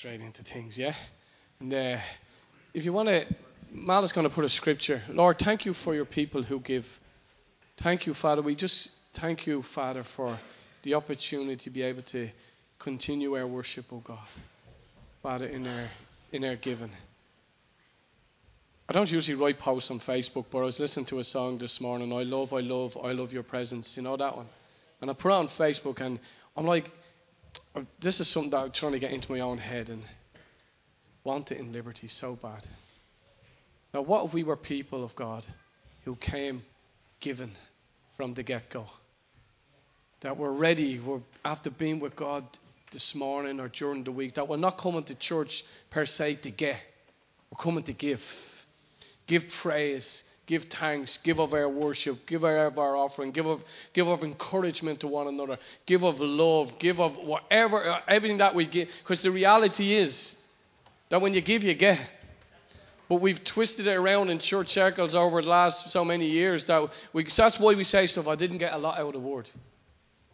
straight into things, yeah? And uh, if you want to, Mal is going to put a scripture. Lord, thank you for your people who give. Thank you, Father. We just thank you, Father, for the opportunity to be able to continue our worship, oh God. Father, in our, in our giving. I don't usually write posts on Facebook, but I was listening to a song this morning. I love, I love, I love your presence. You know that one? And I put it on Facebook, and I'm like, this is something that I'm trying to get into my own head and want it in liberty so bad. Now, what if we were people of God who came given from the get go? That we're ready, we're after being with God this morning or during the week, that we're not coming to church per se to get, we're coming to give. Give praise, give thanks, give of our worship, give of our offering, give of, give of encouragement to one another, give of love, give of whatever, uh, everything that we give. Because the reality is that when you give, you get. But we've twisted it around in church circles over the last so many years that we, that's why we say stuff. I didn't get a lot out of the word.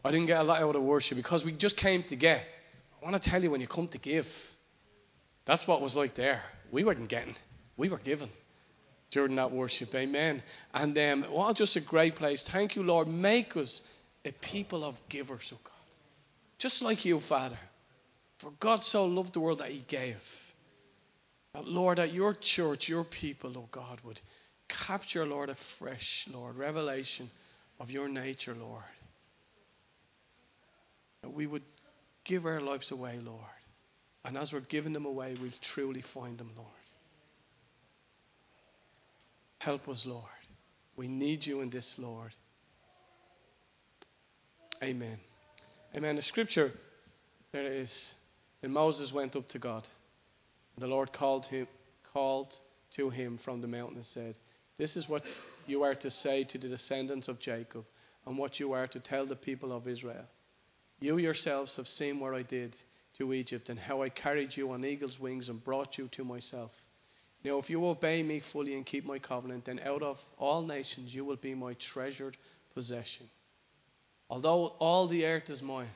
I didn't get a lot out of worship because we just came to get. I want to tell you when you come to give, that's what was like there. We weren't getting, we were giving during that worship. Amen. And um, well, just a great place. Thank you, Lord. Make us a people of givers, oh God. Just like you, Father. For God so loved the world that He gave. That, Lord, that your church, your people, oh God, would capture, Lord, a fresh, Lord, revelation of your nature, Lord. That we would give our lives away, Lord. And as we're giving them away, we'll truly find them, Lord. Help us, Lord. We need you in this, Lord. Amen. Amen. The scripture there is that Moses went up to God. The Lord called him called to him from the mountain and said, This is what you are to say to the descendants of Jacob, and what you are to tell the people of Israel. You yourselves have seen what I did to Egypt, and how I carried you on eagle's wings and brought you to myself. Now, if you obey me fully and keep my covenant, then out of all nations you will be my treasured possession. Although all the earth is mine,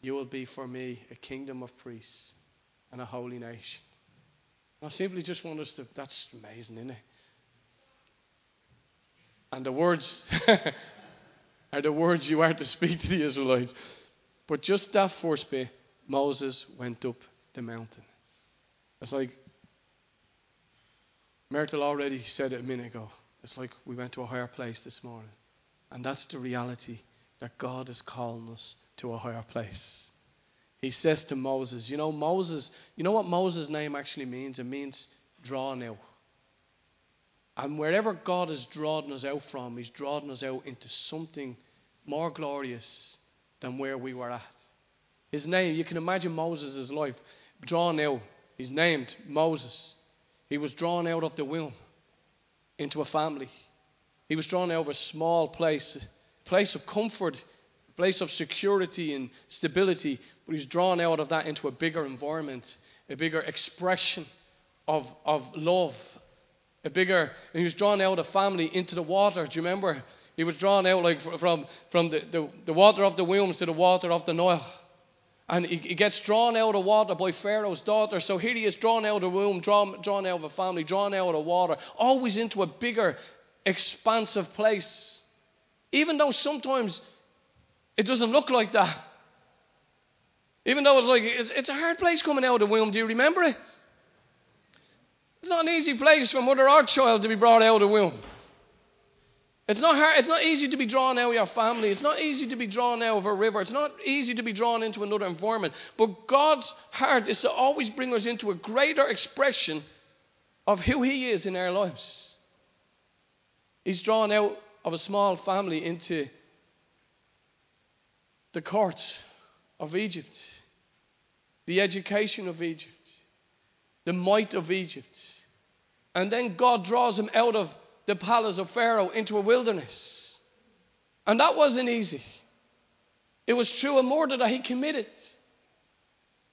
you will be for me a kingdom of priests and a holy nation. I simply just want us to, that's amazing, isn't it? And the words are the words you are to speak to the Israelites. But just that first bit, Moses went up the mountain. It's like Myrtle already said it a minute ago. It's like we went to a higher place this morning. And that's the reality that God is calling us to a higher place. He says to Moses, you know, Moses, you know what Moses' name actually means? It means drawn out. And wherever God is drawing us out from, He's drawing us out into something more glorious than where we were at. His name, you can imagine Moses' life drawn out. He's named Moses. He was drawn out of the womb into a family. He was drawn out of a small place, a place of comfort, a place of security and stability, but he was drawn out of that into a bigger environment, a bigger expression of, of love, a bigger, and he was drawn out of family into the water. Do you remember? He was drawn out like from, from the, the, the water of the wombs to the water of the Nile. And he, he gets drawn out of water by Pharaoh's daughter. So here he is drawn out of the womb, drawn, drawn out of a family, drawn out of water, always into a bigger, expansive place. Even though sometimes it doesn't look like that. Even though it's like, it's, it's a hard place coming out of the womb. Do you remember it? It's not an easy place for mother or child to be brought out of the womb. It's not hard, it's not easy to be drawn out of your family. It's not easy to be drawn out of a river. It's not easy to be drawn into another environment. But God's heart is to always bring us into a greater expression of who He is in our lives. He's drawn out of a small family into the courts of Egypt, the education of Egypt, the might of Egypt. And then God draws him out of the palace of Pharaoh into a wilderness. And that wasn't easy. It was true a murder that he committed.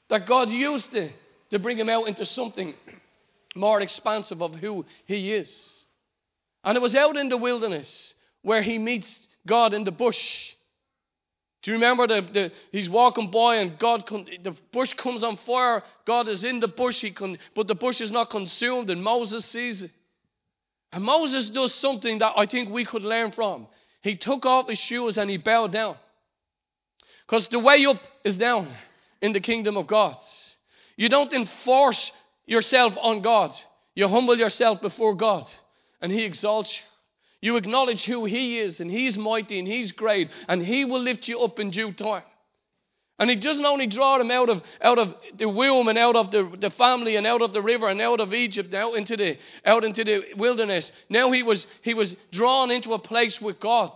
That God used it to bring him out into something more expansive of who he is. And it was out in the wilderness where he meets God in the bush. Do you remember the, the he's walking by and God the bush comes on fire. God is in the bush, he con, but the bush is not consumed, and Moses sees it. And Moses does something that I think we could learn from. He took off his shoes and he bowed down. Because the way up is down in the kingdom of God. You don't enforce yourself on God. You humble yourself before God, and He exalts you. You acknowledge who He is, and He's mighty, and He's great, and He will lift you up in due time. And He doesn't only draw them out of, out of the womb and out of the, the family and out of the river and out of Egypt, out into the, out into the wilderness. Now he was, he was drawn into a place with God.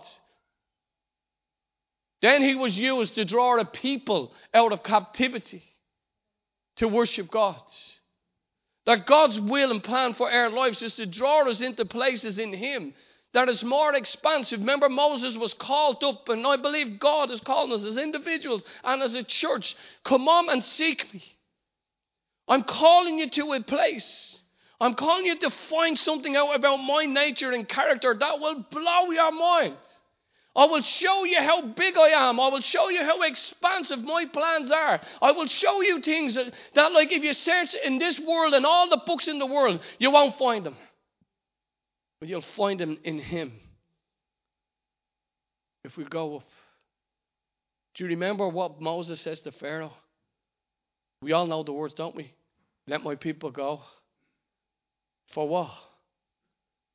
Then he was used to draw a people out of captivity to worship God. That God's will and plan for our lives is to draw us into places in Him that is more expansive. Remember, Moses was called up, and I believe God is calling us as individuals and as a church. Come on and seek me. I'm calling you to a place. I'm calling you to find something out about my nature and character that will blow your mind. I will show you how big I am. I will show you how expansive my plans are. I will show you things that, that, like, if you search in this world and all the books in the world, you won't find them. But you'll find them in Him. If we go up. Do you remember what Moses says to Pharaoh? We all know the words, don't we? Let my people go. For what?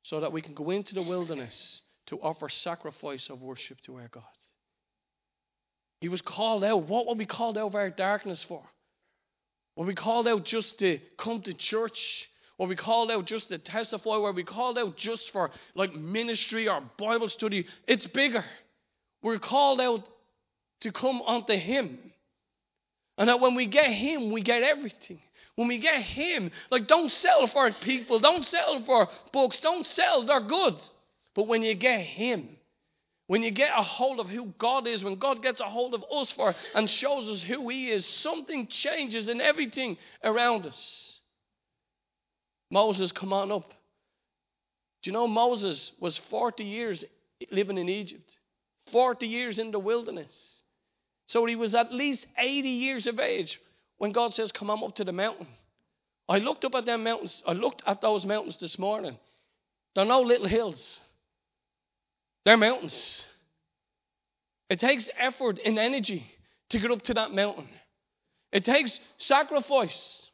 So that we can go into the wilderness to offer sacrifice of worship to our God. He was called out. What were we called out of our darkness for? Were we called out just to come to church? Were we called out just to testify? where we called out just for like ministry or Bible study? It's bigger. We're called out to come unto Him. And that when we get Him, we get everything. When we get Him, like don't sell for people, don't sell for books, don't sell, they're good. But when you get Him, when you get a hold of who God is, when God gets a hold of us for and shows us who He is, something changes in everything around us. Moses, come on up. Do you know Moses was 40 years living in Egypt? 40 years in the wilderness. So he was at least 80 years of age when God says, Come on up to the mountain. I looked up at them mountains. I looked at those mountains this morning. They're no little hills. They're mountains. It takes effort and energy to get up to that mountain. It takes sacrifice.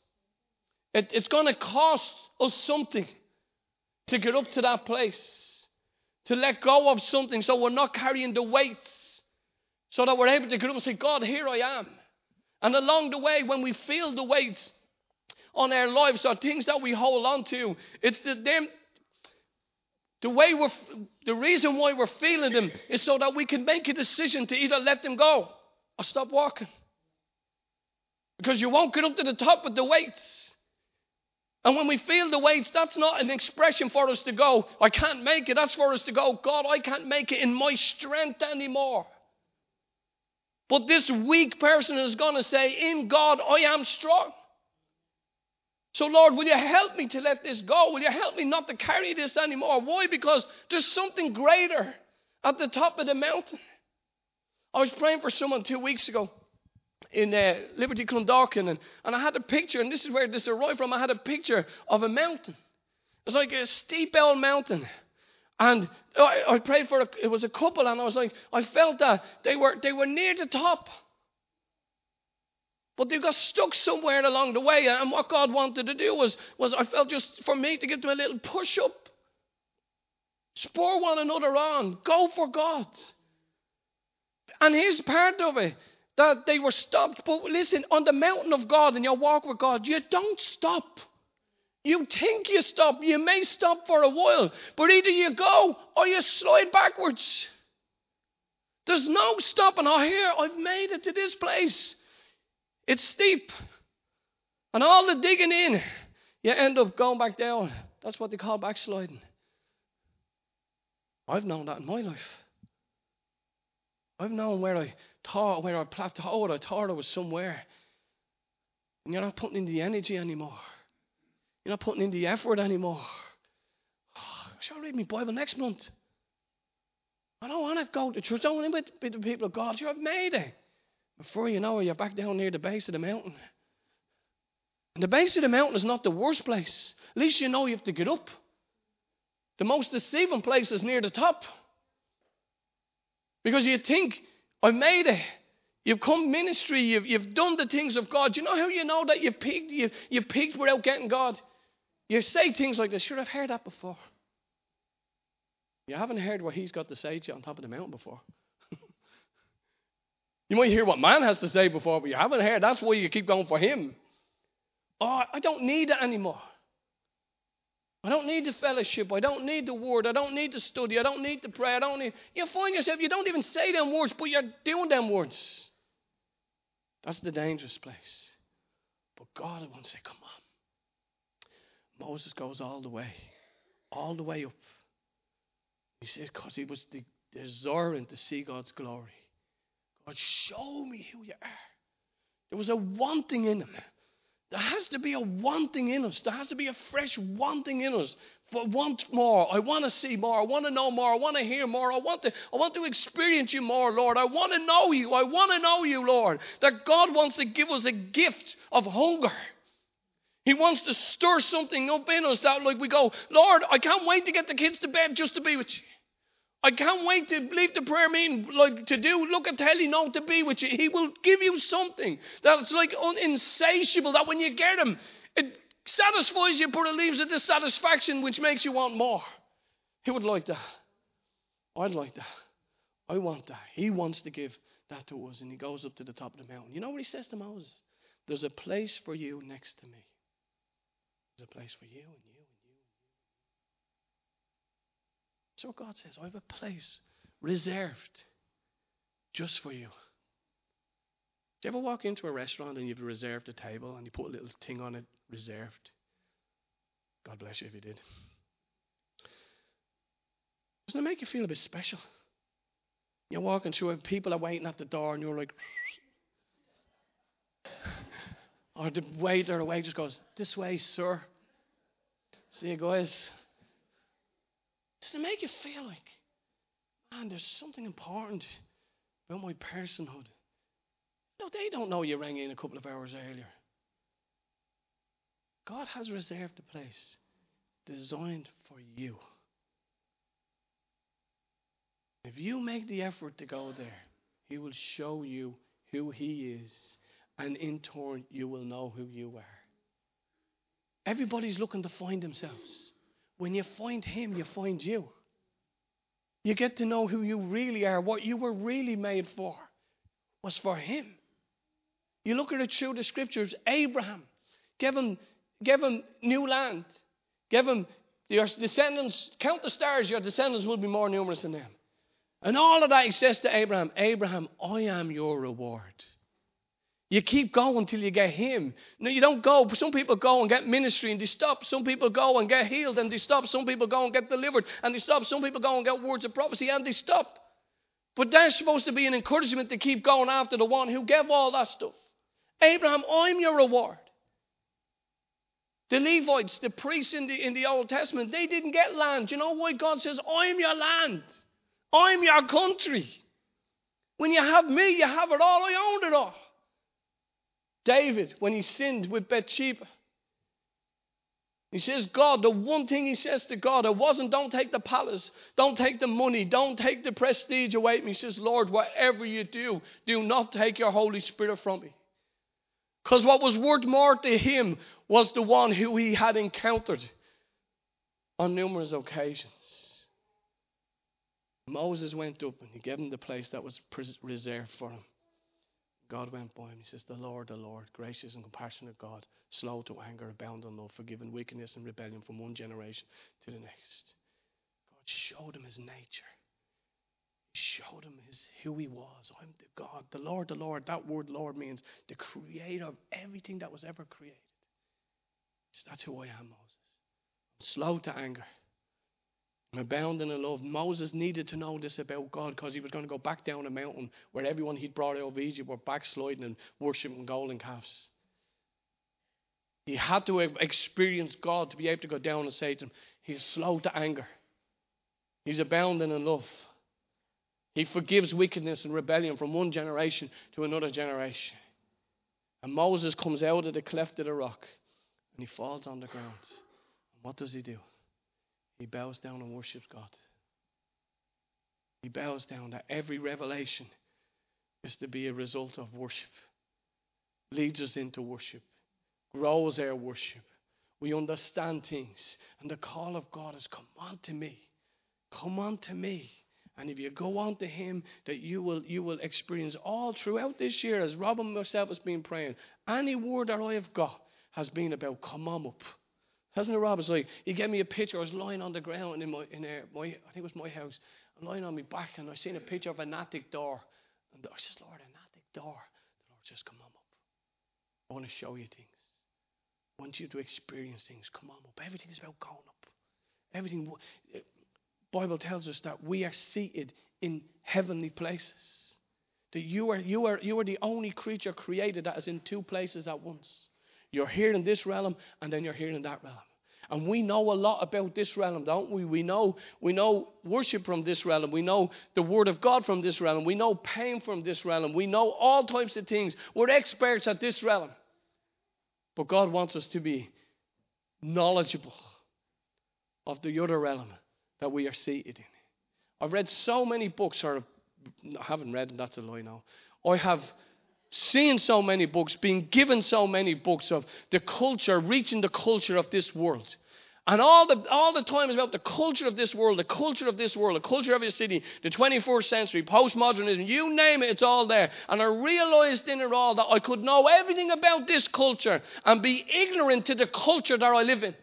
It, it's going to cost us something to get up to that place, to let go of something so we're not carrying the weights, so that we're able to get up and say, God, here I am. And along the way, when we feel the weights on our lives or things that we hold on to, it's the, them, the way we're, the reason why we're feeling them is so that we can make a decision to either let them go or stop walking. Because you won't get up to the top with the weights. And when we feel the weights, that's not an expression for us to go, I can't make it. That's for us to go, God, I can't make it in my strength anymore. But this weak person is going to say, In God, I am strong. So, Lord, will you help me to let this go? Will you help me not to carry this anymore? Why? Because there's something greater at the top of the mountain. I was praying for someone two weeks ago in uh, Liberty Clondalkin, and, and I had a picture, and this is where this arrived from. I had a picture of a mountain. It was like a steep old mountain. And I, I prayed for a, it was a couple, and I was like, I felt that they were they were near the top. But they got stuck somewhere along the way. And what God wanted to do was, was I felt just for me to get to a little push up. Spur one another on. Go for God. And here's part of it that they were stopped. But listen, on the mountain of God and your walk with God, you don't stop. You think you stop. You may stop for a while, but either you go or you slide backwards. There's no stopping. Oh, here, I've made it to this place. It's steep. And all the digging in, you end up going back down. That's what they call backsliding. I've known that in my life. I've known where I thought, where I plateaued, I thought I was somewhere. And you're not putting in the energy anymore. You're not putting in the effort anymore. Oh, shall I read my Bible next month? I don't want to go to church. I don't want to be the people of God. You've made it. Before you know it, you're back down near the base of the mountain. And the base of the mountain is not the worst place. At least you know you have to get up. The most deceiving place is near the top. Because you think, I made it. You've come ministry, you've, you've done the things of God. Do you know how you know that you've peaked? You, you've peaked without getting God. You say things like this. Sure, I've heard that before. You haven't heard what He's got to say to you on top of the mountain before. you might hear what man has to say before, but you haven't heard. That's why you keep going for Him. Oh, I don't need it anymore. I don't need the fellowship. I don't need the word. I don't need the study. I don't need the prayer. I don't need. You find yourself, you don't even say them words, but you're doing them words. That's the dangerous place. But God wants to say, come on. Moses goes all the way, all the way up. He said, because he was de- desiring to see God's glory. God, show me who you are. There was a wanting in him. There has to be a wanting in us. There has to be a fresh wanting in us for want more. I want to see more. I want to know more. I want to hear more. I want to, I want to experience you more, Lord. I want to know you. I want to know you, Lord. That God wants to give us a gift of hunger. He wants to stir something up in us that, like, we go, Lord, I can't wait to get the kids to bed just to be with you. I can't wait to leave the prayer meeting, like to do, look at telly, no, to be with you. He will give you something that's like un- insatiable, that when you get him, it satisfies you, but it leaves a dissatisfaction which makes you want more. He would like that. I'd like that. I want that. He wants to give that to us, and he goes up to the top of the mountain. You know what he says to Moses? There's a place for you next to me. There's a place for you and you. So God says, I have a place reserved just for you. Do you ever walk into a restaurant and you've reserved a table and you put a little thing on it, reserved? God bless you if you did. Doesn't it make you feel a bit special? You're walking through and people are waiting at the door and you're like, or the waiter or waitress goes, This way, sir. See you guys. Does it make you feel like, man, there's something important about my personhood? No, they don't know you rang in a couple of hours earlier. God has reserved a place designed for you. If you make the effort to go there, He will show you who He is, and in turn, you will know who you are. Everybody's looking to find themselves. When you find Him, you find you. You get to know who you really are, what you were really made for was for Him. You look at it through the scriptures. Abraham gave him, gave him new land, gave him your descendants, count the stars, your descendants will be more numerous than them. And all of that, he says to Abraham, Abraham, I am your reward. You keep going until you get Him. No, you don't go. Some people go and get ministry and they stop. Some people go and get healed and they stop. Some people go and get delivered and they stop. Some people go and get words of prophecy and they stop. But that's supposed to be an encouragement to keep going after the one who gave all that stuff. Abraham, I'm your reward. The Levites, the priests in the, in the Old Testament, they didn't get land. You know why God says, I'm your land? I'm your country. When you have me, you have it all. I owned it all. David, when he sinned with Bathsheba, he says, God, the one thing he says to God, it wasn't, don't take the palace, don't take the money, don't take the prestige away from me. He says, Lord, whatever you do, do not take your Holy Spirit from me. Because what was worth more to him was the one who he had encountered on numerous occasions. Moses went up and he gave him the place that was reserved for him. God went by him. He says, The Lord, the Lord, gracious and compassionate God, slow to anger, abounding love, forgiving wickedness and rebellion from one generation to the next. God showed him his nature. He showed him his who he was. I'm the God, the Lord, the Lord. That word Lord means the creator of everything that was ever created. So that's who I am, Moses. I'm slow to anger abounding in love. Moses needed to know this about God because he was going to go back down a mountain where everyone he'd brought out of Egypt were backsliding and worshipping golden calves. He had to experience God to be able to go down and say to him, He's slow to anger. He's abounding in love. He forgives wickedness and rebellion from one generation to another generation. And Moses comes out of the cleft of the rock and he falls on the ground. And what does he do? He bows down and worships God. He bows down that every revelation is to be a result of worship, leads us into worship, grows our worship. We understand things. And the call of God is come on to me. Come on to me. And if you go on to Him, that you will you will experience all throughout this year, as Rob and myself has been praying. Any word that I have got has been about come on up. Hasn't it, Rob? It's like he gave me a picture. I was lying on the ground in my in uh, my I think it was my house. I'm lying on my back and I seen a picture of an attic door. And I says, Lord, an attic door. The Lord says, Come on up. I want to show you things. I want you to experience things. Come on up. Everything's about going up. Everything. Uh, Bible tells us that we are seated in heavenly places. That you are, you are, you are the only creature created that is in two places at once. You're here in this realm, and then you're here in that realm. And we know a lot about this realm, don't we? We know, we know worship from this realm. We know the word of God from this realm. We know pain from this realm. We know all types of things. We're experts at this realm. But God wants us to be knowledgeable of the other realm that we are seated in. I've read so many books, or I haven't read them, that's a lie now. I have seen so many books, been given so many books of the culture, reaching the culture of this world. And all the, all the time is about the culture of this world, the culture of this world, the culture of this city, the 21st century, postmodernism, you name it, it's all there. And I realized in it all that I could know everything about this culture and be ignorant to the culture that I live in.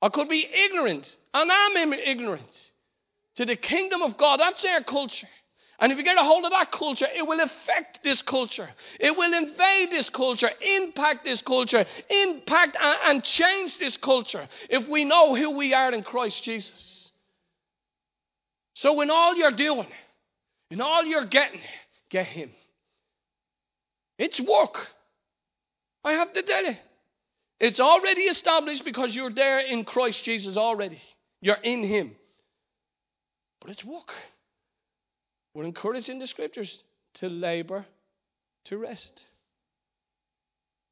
I could be ignorant, and I'm ignorant to the kingdom of God. That's our culture. And if you get a hold of that culture, it will affect this culture. It will invade this culture, impact this culture, impact and, change this culture if we know who we are in Christ Jesus. So, in all you're doing, in all you're getting, get Him. It's work. I have to tell you. It's already established because you're there in Christ Jesus already. You're in Him. But it's work. We're encouraged in the scriptures to labor, to rest.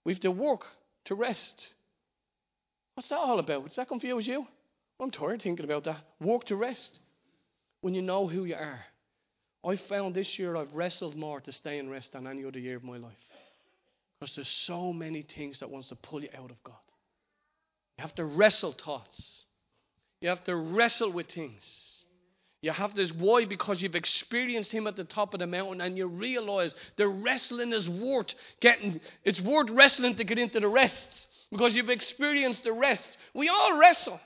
We've to work to rest. What's that all about? Does that confuse you? I'm tired thinking about that. Work to rest. When you know who you are. I found this year I've wrestled more to stay in rest than any other year of my life. Because there's so many things that wants to pull you out of God. You have to wrestle thoughts. You have to wrestle with things. You have this why because you've experienced him at the top of the mountain and you realize the wrestling is worth getting it's worth wrestling to get into the rest because you've experienced the rest. We all wrestle.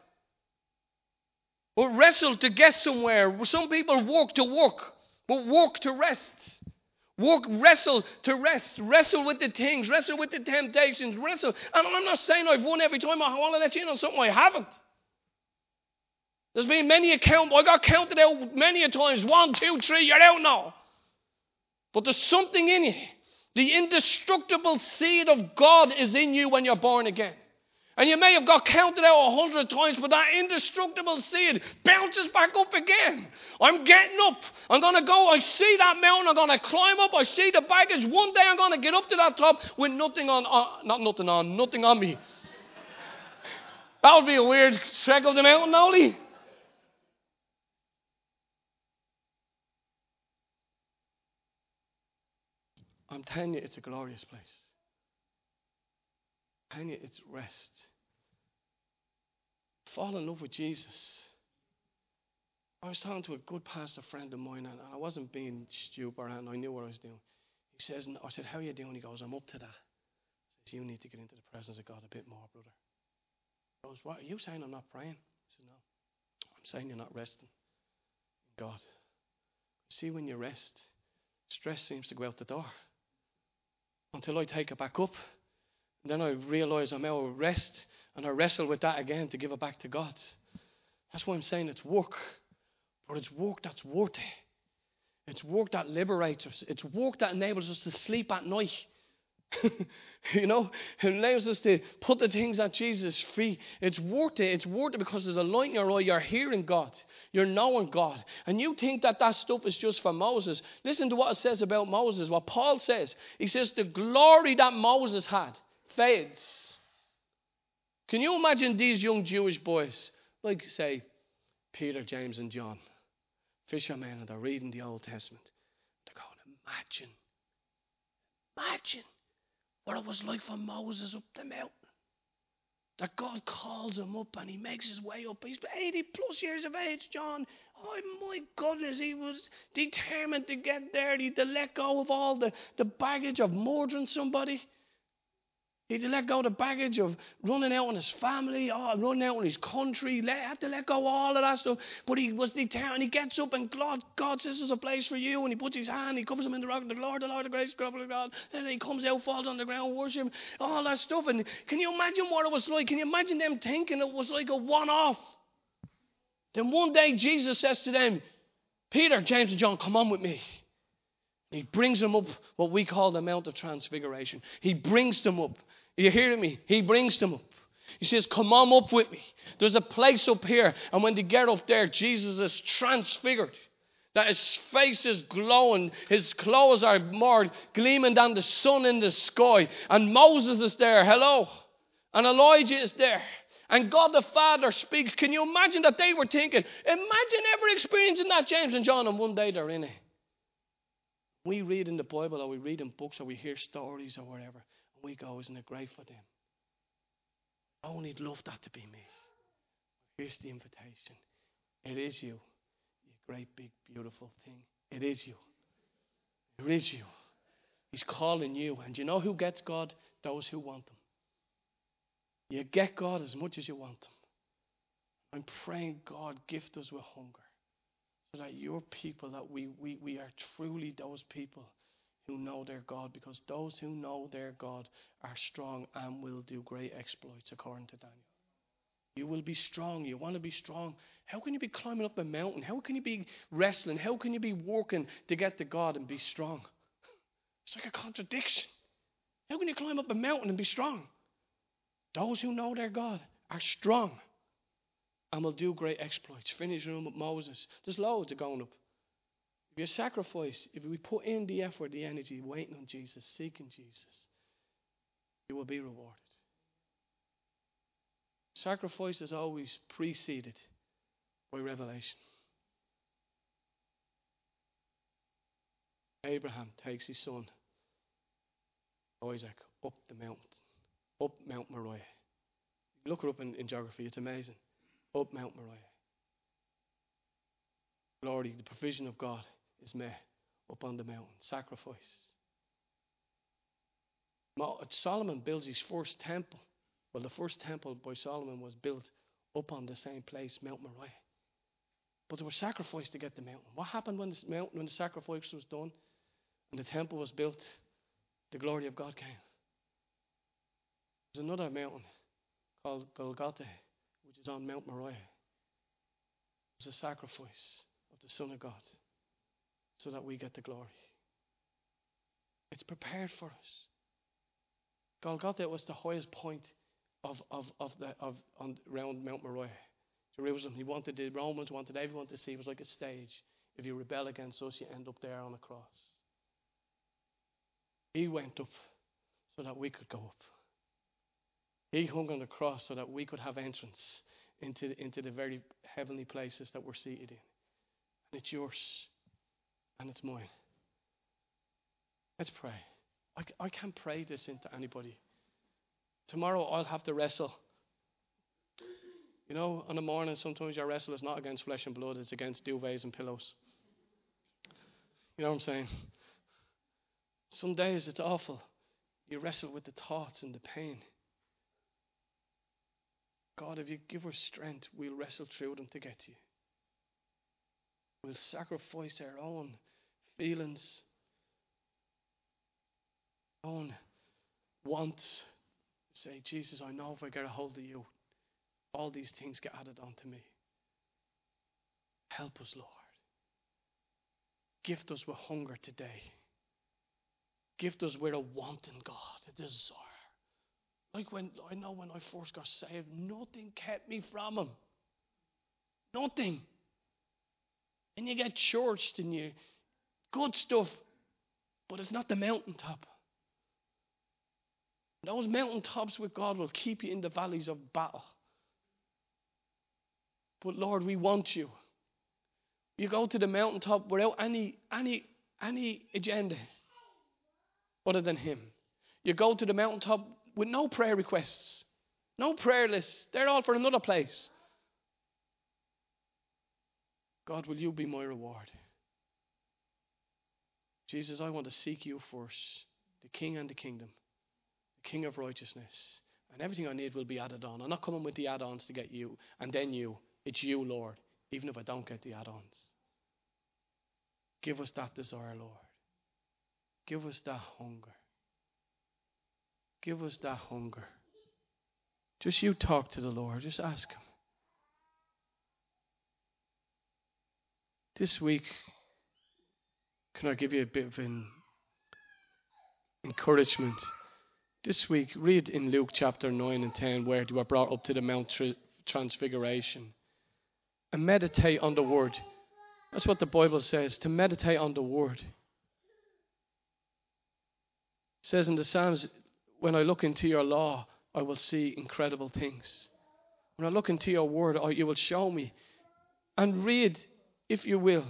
We wrestle to get somewhere. Some people walk to work, but walk to rest. Walk, wrestle to rest, wrestle with the things, wrestle with the temptations, wrestle. And I'm not saying I've won every time. I want to let you in on something I haven't. There's been many a count. I got counted out many a times. One, two, three. You're out now. But there's something in you. The indestructible seed of God is in you when you're born again. And you may have got counted out a hundred times, but that indestructible seed bounces back up again. I'm getting up. I'm going to go. I see that mountain. I'm going to climb up. I see the baggage. One day I'm going to get up to that top with nothing on, uh, not nothing on, nothing on me. That would be a weird trek of the mountain, only. I'm telling you, it's a glorious place. And it's rest. Fall in love with Jesus. I was talking to a good pastor friend of mine, and I wasn't being stupid, and I knew what I was doing. He says, I said, How are you doing? He goes, I'm up to that. He says, You need to get into the presence of God a bit more, brother. He goes, What are you saying I'm not praying? I said, No. I'm saying you're not resting in God. See, when you rest, stress seems to go out the door until I take it back up then I realize I'm out of rest and I wrestle with that again to give it back to God. That's why I'm saying it's work. But it's work that's worth it. It's work that liberates us. It's work that enables us to sleep at night you know, it allows us to put the things at Jesus' feet. It's worth it. It's worth it because there's a light in your eye. You're hearing God. You're knowing God. And you think that that stuff is just for Moses. Listen to what it says about Moses. What Paul says. He says, the glory that Moses had fades. Can you imagine these young Jewish boys, like, say, Peter, James, and John, fishermen, and they're reading the Old Testament? They're going, imagine, imagine what it was like for Moses up the mountain. That God calls him up and he makes his way up. He's 80 plus years of age, John. Oh my goodness, he was determined to get there. He had to let go of all the, the baggage of murdering somebody. He had to let go of the baggage of running out on his family, oh, running out on his country. He had to let go of all of that stuff. But he was determined. He gets up and God, God says there's a place for you. And he puts his hand, he covers him in the rock. The Lord, the Lord, the grace, God. Then he comes out, falls on the ground, worship, all that stuff. And can you imagine what it was like? Can you imagine them thinking it was like a one off? Then one day Jesus says to them, Peter, James, and John, come on with me. He brings them up what we call the Mount of Transfiguration. He brings them up. You hearing me? He brings them up. He says, Come on up with me. There's a place up here. And when they get up there, Jesus is transfigured. That his face is glowing, his clothes are more gleaming than the sun in the sky. And Moses is there, hello. And Elijah is there. And God the Father speaks. Can you imagine that they were thinking? Imagine ever experiencing that, James and John, and one day they're in it. We read in the Bible, or we read in books, or we hear stories, or whatever and we go, isn't it great for them? Oh, would love that to be me. Here's the invitation. It is you, you great, big, beautiful thing. It is you. It is you. He's calling you. And you know who gets God? Those who want Him. You get God as much as you want Him. I'm praying, God, gift us with hunger. That your people, that we, we, we are truly those people who know their God, because those who know their God are strong and will do great exploits, according to Daniel. You will be strong. You want to be strong. How can you be climbing up a mountain? How can you be wrestling? How can you be working to get to God and be strong? It's like a contradiction. How can you climb up a mountain and be strong? Those who know their God are strong and will do great exploits. Finish room with Moses. There's loads of going up. If you sacrifice, if we put in the effort, the energy, waiting on Jesus, seeking Jesus, you will be rewarded. Sacrifice is always preceded by revelation. Abraham takes his son, Isaac, up the mountain, up Mount Moriah. Look it up in, in geography, it's amazing. Up Mount Moriah. Glory, the provision of God is met up on the mountain. Sacrifice. Solomon builds his first temple. Well, the first temple by Solomon was built up on the same place, Mount Moriah. But there was sacrifice to get the mountain. What happened when mountain, when the sacrifice was done and the temple was built? The glory of God came. There's another mountain called Golgotha, on Mount Moriah. It's a sacrifice of the Son of God so that we get the glory. It's prepared for us. Golgotha was the highest point of, of, of the of on around Mount Moriah. Jerusalem. He wanted the Romans wanted everyone to see it was like a stage. If you rebel against us, you end up there on a cross. He went up so that we could go up. He hung on the cross so that we could have entrance into, into the very heavenly places that we're seated in. And it's yours and it's mine. Let's pray. I, I can't pray this into anybody. Tomorrow I'll have to wrestle. You know, on the morning, sometimes your wrestle is not against flesh and blood, it's against duvets and pillows. You know what I'm saying? Some days it's awful. You wrestle with the thoughts and the pain. God, if you give us strength, we'll wrestle through them to get you. We'll sacrifice our own feelings, own wants. Say, Jesus, I know if I get a hold of you, all these things get added onto me. Help us, Lord. Gift us with hunger today. gift us with a wanting God, a desire. Like when I know when I first got saved, nothing kept me from Him. Nothing. And you get churched and you good stuff, but it's not the mountaintop. Those mountaintops with God will keep you in the valleys of battle. But Lord, we want you. You go to the mountaintop without any any any agenda other than Him. You go to the mountaintop with no prayer requests, no prayer lists. They're all for another place. God, will you be my reward? Jesus, I want to seek you first, the King and the kingdom, the King of righteousness. And everything I need will be added on. I'm not coming with the add ons to get you and then you. It's you, Lord, even if I don't get the add ons. Give us that desire, Lord. Give us that hunger. Give us that hunger. Just you talk to the Lord. Just ask Him. This week, can I give you a bit of an encouragement? This week, read in Luke chapter 9 and 10 where they were brought up to the Mount Transfiguration and meditate on the Word. That's what the Bible says to meditate on the Word. It says in the Psalms, when I look into your law, I will see incredible things. When I look into your word, you will show me. And read, if you will.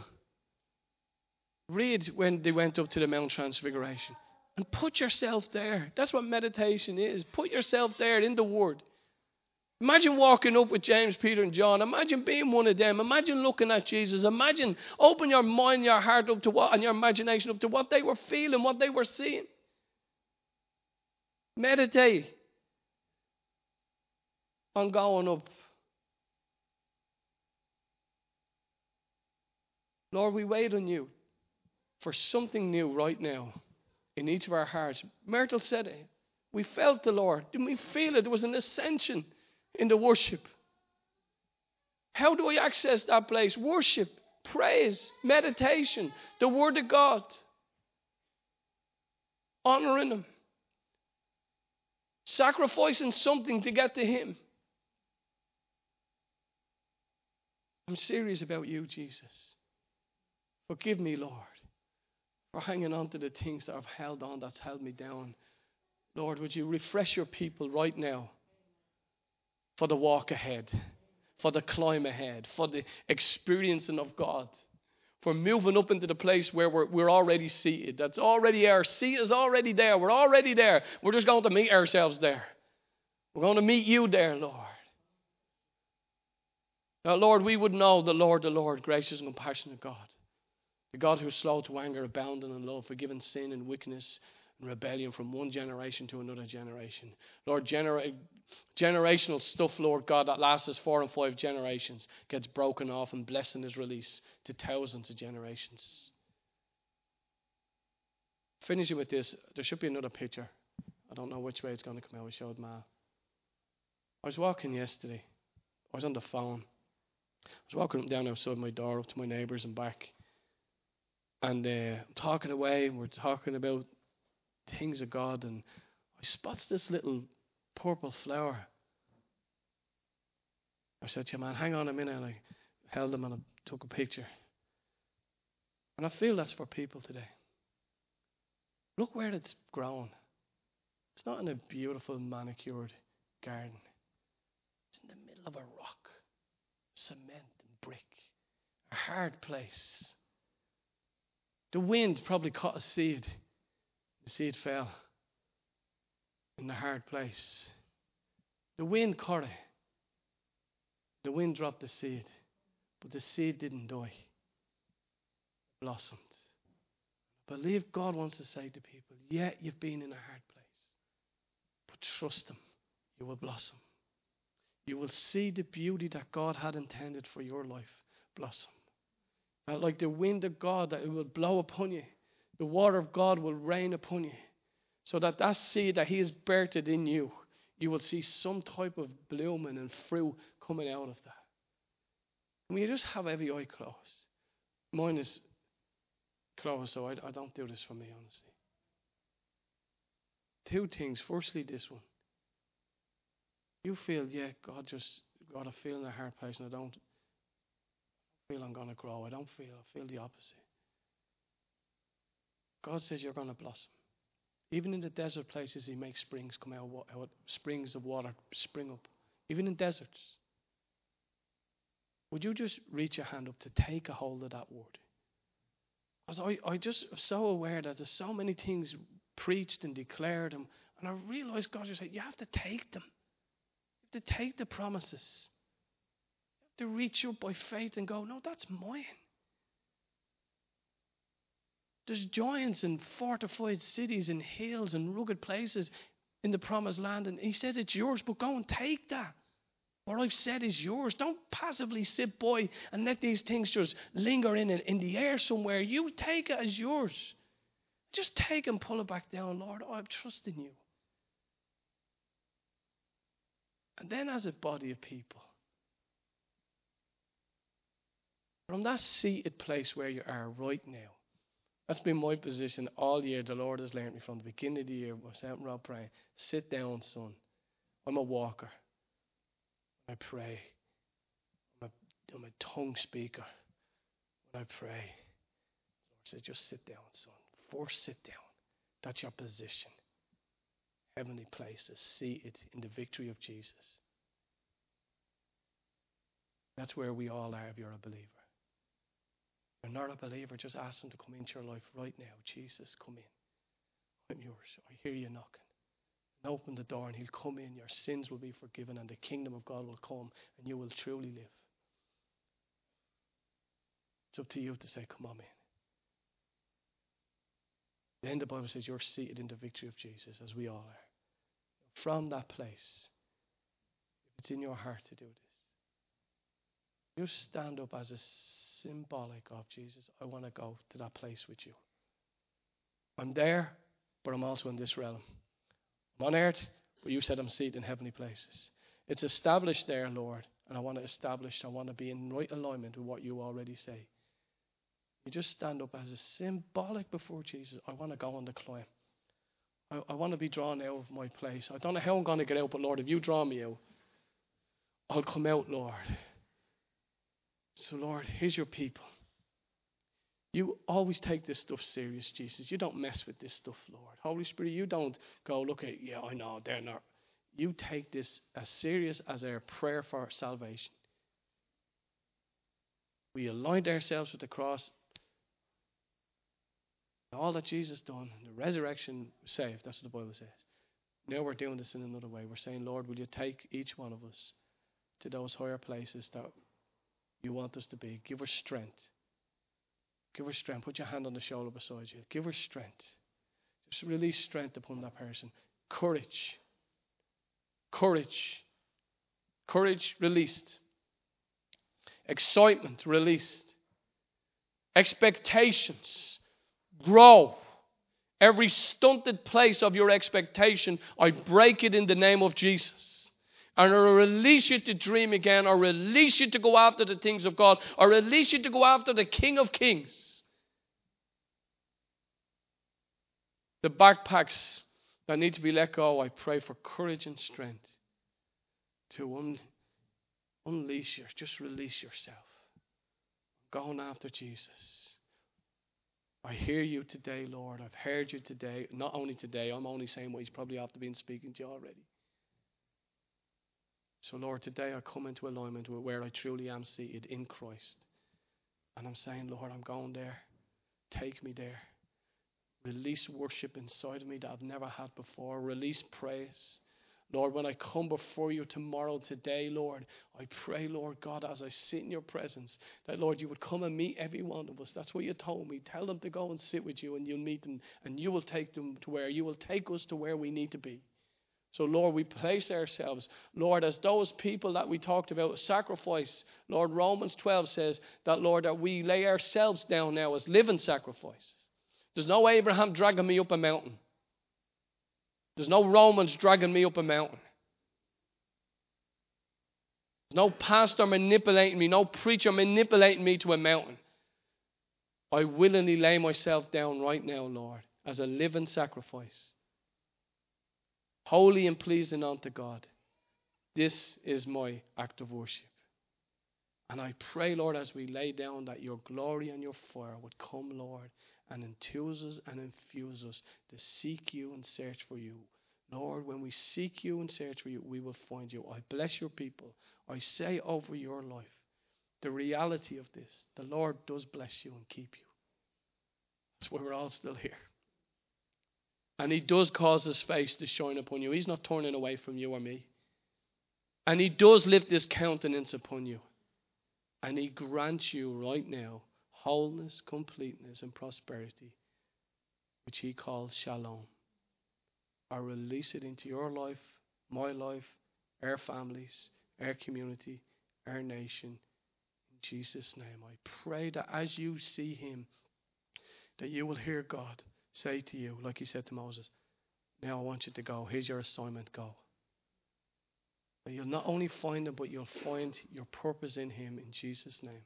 Read when they went up to the Mount Transfiguration. And put yourself there. That's what meditation is. Put yourself there in the Word. Imagine walking up with James, Peter, and John. Imagine being one of them. Imagine looking at Jesus. Imagine open your mind, your heart up to what, and your imagination up to what they were feeling, what they were seeing. Meditate on going up. Lord, we wait on you for something new right now in each of our hearts. Myrtle said it. We felt the Lord. Didn't we feel it? There was an ascension in the worship. How do we access that place? Worship, praise, meditation, the Word of God, honoring Him, sacrificing something to get to Him. I'm serious about you, Jesus. Forgive me, Lord, for hanging on to the things that I've held on that's held me down. Lord, would you refresh your people right now? for the walk ahead, for the climb ahead, for the experiencing of God, for moving up into the place where we're, we're already seated. That's already our seat is already there. We're already there. We're just going to meet ourselves there. We're going to meet you there, Lord. Now, Lord, we would know the Lord, the Lord, gracious and compassionate God. The God who is slow to anger, abounding in love, forgiving sin and wickedness rebellion from one generation to another generation. Lord, genera- generational stuff, Lord God, that lasts us four and five generations gets broken off and blessing is released to thousands of generations. Finishing with this, there should be another picture. I don't know which way it's going to come out. I showed Ma. I was walking yesterday. I was on the phone. I was walking down outside my door up to my neighbours and back. And uh, talking away, we're talking about things of God, and I spots this little purple flower. I said to him, man, hang on a minute. And I held him and I took a picture. And I feel that's for people today. Look where it's grown. It's not in a beautiful manicured garden. It's in the middle of a rock, cement and brick, a hard place. The wind probably caught a seed the seed fell in the hard place. The wind caught it. The wind dropped the seed, but the seed didn't die. It blossomed. I believe God wants to say to people, yeah, you've been in a hard place, but trust Him. You will blossom. You will see the beauty that God had intended for your life blossom. like the wind of God that it will blow upon you the water of God will rain upon you so that that seed that He has birthed in you, you will see some type of blooming and fruit coming out of that. Can we just have every eye closed? Mine is closed, so I, I don't do this for me, honestly. Two things. Firstly, this one. You feel, yeah, God just got a feel in a hard place, and I don't feel I'm going to grow. I don't feel, I feel the opposite. God says you're going to blossom. Even in the desert places, He makes springs come out, out springs of water spring up. Even in deserts. Would you just reach your hand up to take a hold of that word? Because I, I just am so aware that there's so many things preached and declared, and, and I realize God just said, you have to take them. You have to take the promises. You have to reach up by faith and go, no, that's mine. There's giants and fortified cities and hills and rugged places in the promised land, and He says it's yours, but go and take that. What I've said is yours. Don't passively sit by and let these things just linger in in the air somewhere. You take it as yours. Just take and pull it back down, Lord. I'm trusting you. And then, as a body of people, from that seated place where you are right now, that's been my position all year. The Lord has learned me from the beginning of the year. Myself and Rob praying. Sit down, son. I'm a walker. I pray. I'm a, I'm a tongue speaker. When I pray, the Lord says, just sit down, son. Force sit down. That's your position. Heavenly places, See it in the victory of Jesus. That's where we all are if you're a believer you're not a believer, just ask Him to come into your life right now. Jesus, come in. I'm yours. I hear you knocking. And open the door, and He'll come in. Your sins will be forgiven, and the kingdom of God will come, and you will truly live. It's up to you to say, Come on in. Then the Bible says you're seated in the victory of Jesus, as we all are. From that place, if it's in your heart to do this, you stand up as a symbolic of Jesus. I want to go to that place with you. I'm there, but I'm also in this realm. I'm on earth, but you said I'm seated in heavenly places. It's established there, Lord, and I want to establish, I want to be in right alignment with what you already say. You just stand up as a symbolic before Jesus. I want to go on the climb. I, I want to be drawn out of my place. I don't know how I'm going to get out, but Lord, if you draw me out, I'll come out, Lord. So, Lord, here's your people. You always take this stuff serious, Jesus. You don't mess with this stuff, Lord. Holy Spirit, you don't go, look at, yeah, I know, they're not. You take this as serious as our prayer for salvation. We aligned ourselves with the cross. All that Jesus done, the resurrection saved. That's what the Bible says. Now we're doing this in another way. We're saying, Lord, will you take each one of us to those higher places that you want us to be. Give her strength. Give her strength. Put your hand on the shoulder beside you. Give her strength. Just release strength upon that person. Courage. Courage. Courage released. Excitement released. Expectations grow. Every stunted place of your expectation, I break it in the name of Jesus and or release you to dream again, or release you to go after the things of God, or release you to go after the King of Kings. The backpacks that need to be let go, I pray for courage and strength to un- unleash your, just release yourself. Going after Jesus. I hear you today, Lord. I've heard you today. Not only today, I'm only saying what He's probably after been speaking to you already. So, Lord, today I come into alignment with where I truly am seated in Christ. And I'm saying, Lord, I'm going there. Take me there. Release worship inside of me that I've never had before. Release praise. Lord, when I come before you tomorrow, today, Lord, I pray, Lord God, as I sit in your presence, that, Lord, you would come and meet every one of us. That's what you told me. Tell them to go and sit with you, and you'll meet them, and you will take them to where you will take us to where we need to be. So, Lord, we place ourselves, Lord, as those people that we talked about, sacrifice. Lord, Romans 12 says that, Lord, that we lay ourselves down now as living sacrifices. There's no Abraham dragging me up a mountain, there's no Romans dragging me up a mountain. There's no pastor manipulating me, no preacher manipulating me to a mountain. I willingly lay myself down right now, Lord, as a living sacrifice. Holy and pleasing unto God. This is my act of worship. And I pray, Lord, as we lay down that your glory and your fire would come, Lord, and enthuse us and infuse us to seek you and search for you. Lord, when we seek you and search for you, we will find you. I bless your people. I say over your life the reality of this. The Lord does bless you and keep you. That's why we're all still here. And He does cause His face to shine upon you. He's not turning away from you or me. And He does lift His countenance upon you. And He grants you right now wholeness, completeness, and prosperity, which He calls shalom. I release it into your life, my life, our families, our community, our nation. In Jesus' name, I pray that as you see Him, that you will hear God say to you, like He said to Moses, Now I want you to go. Here's your assignment. Go. You'll not only find Him, but you'll find your purpose in Him in Jesus' name.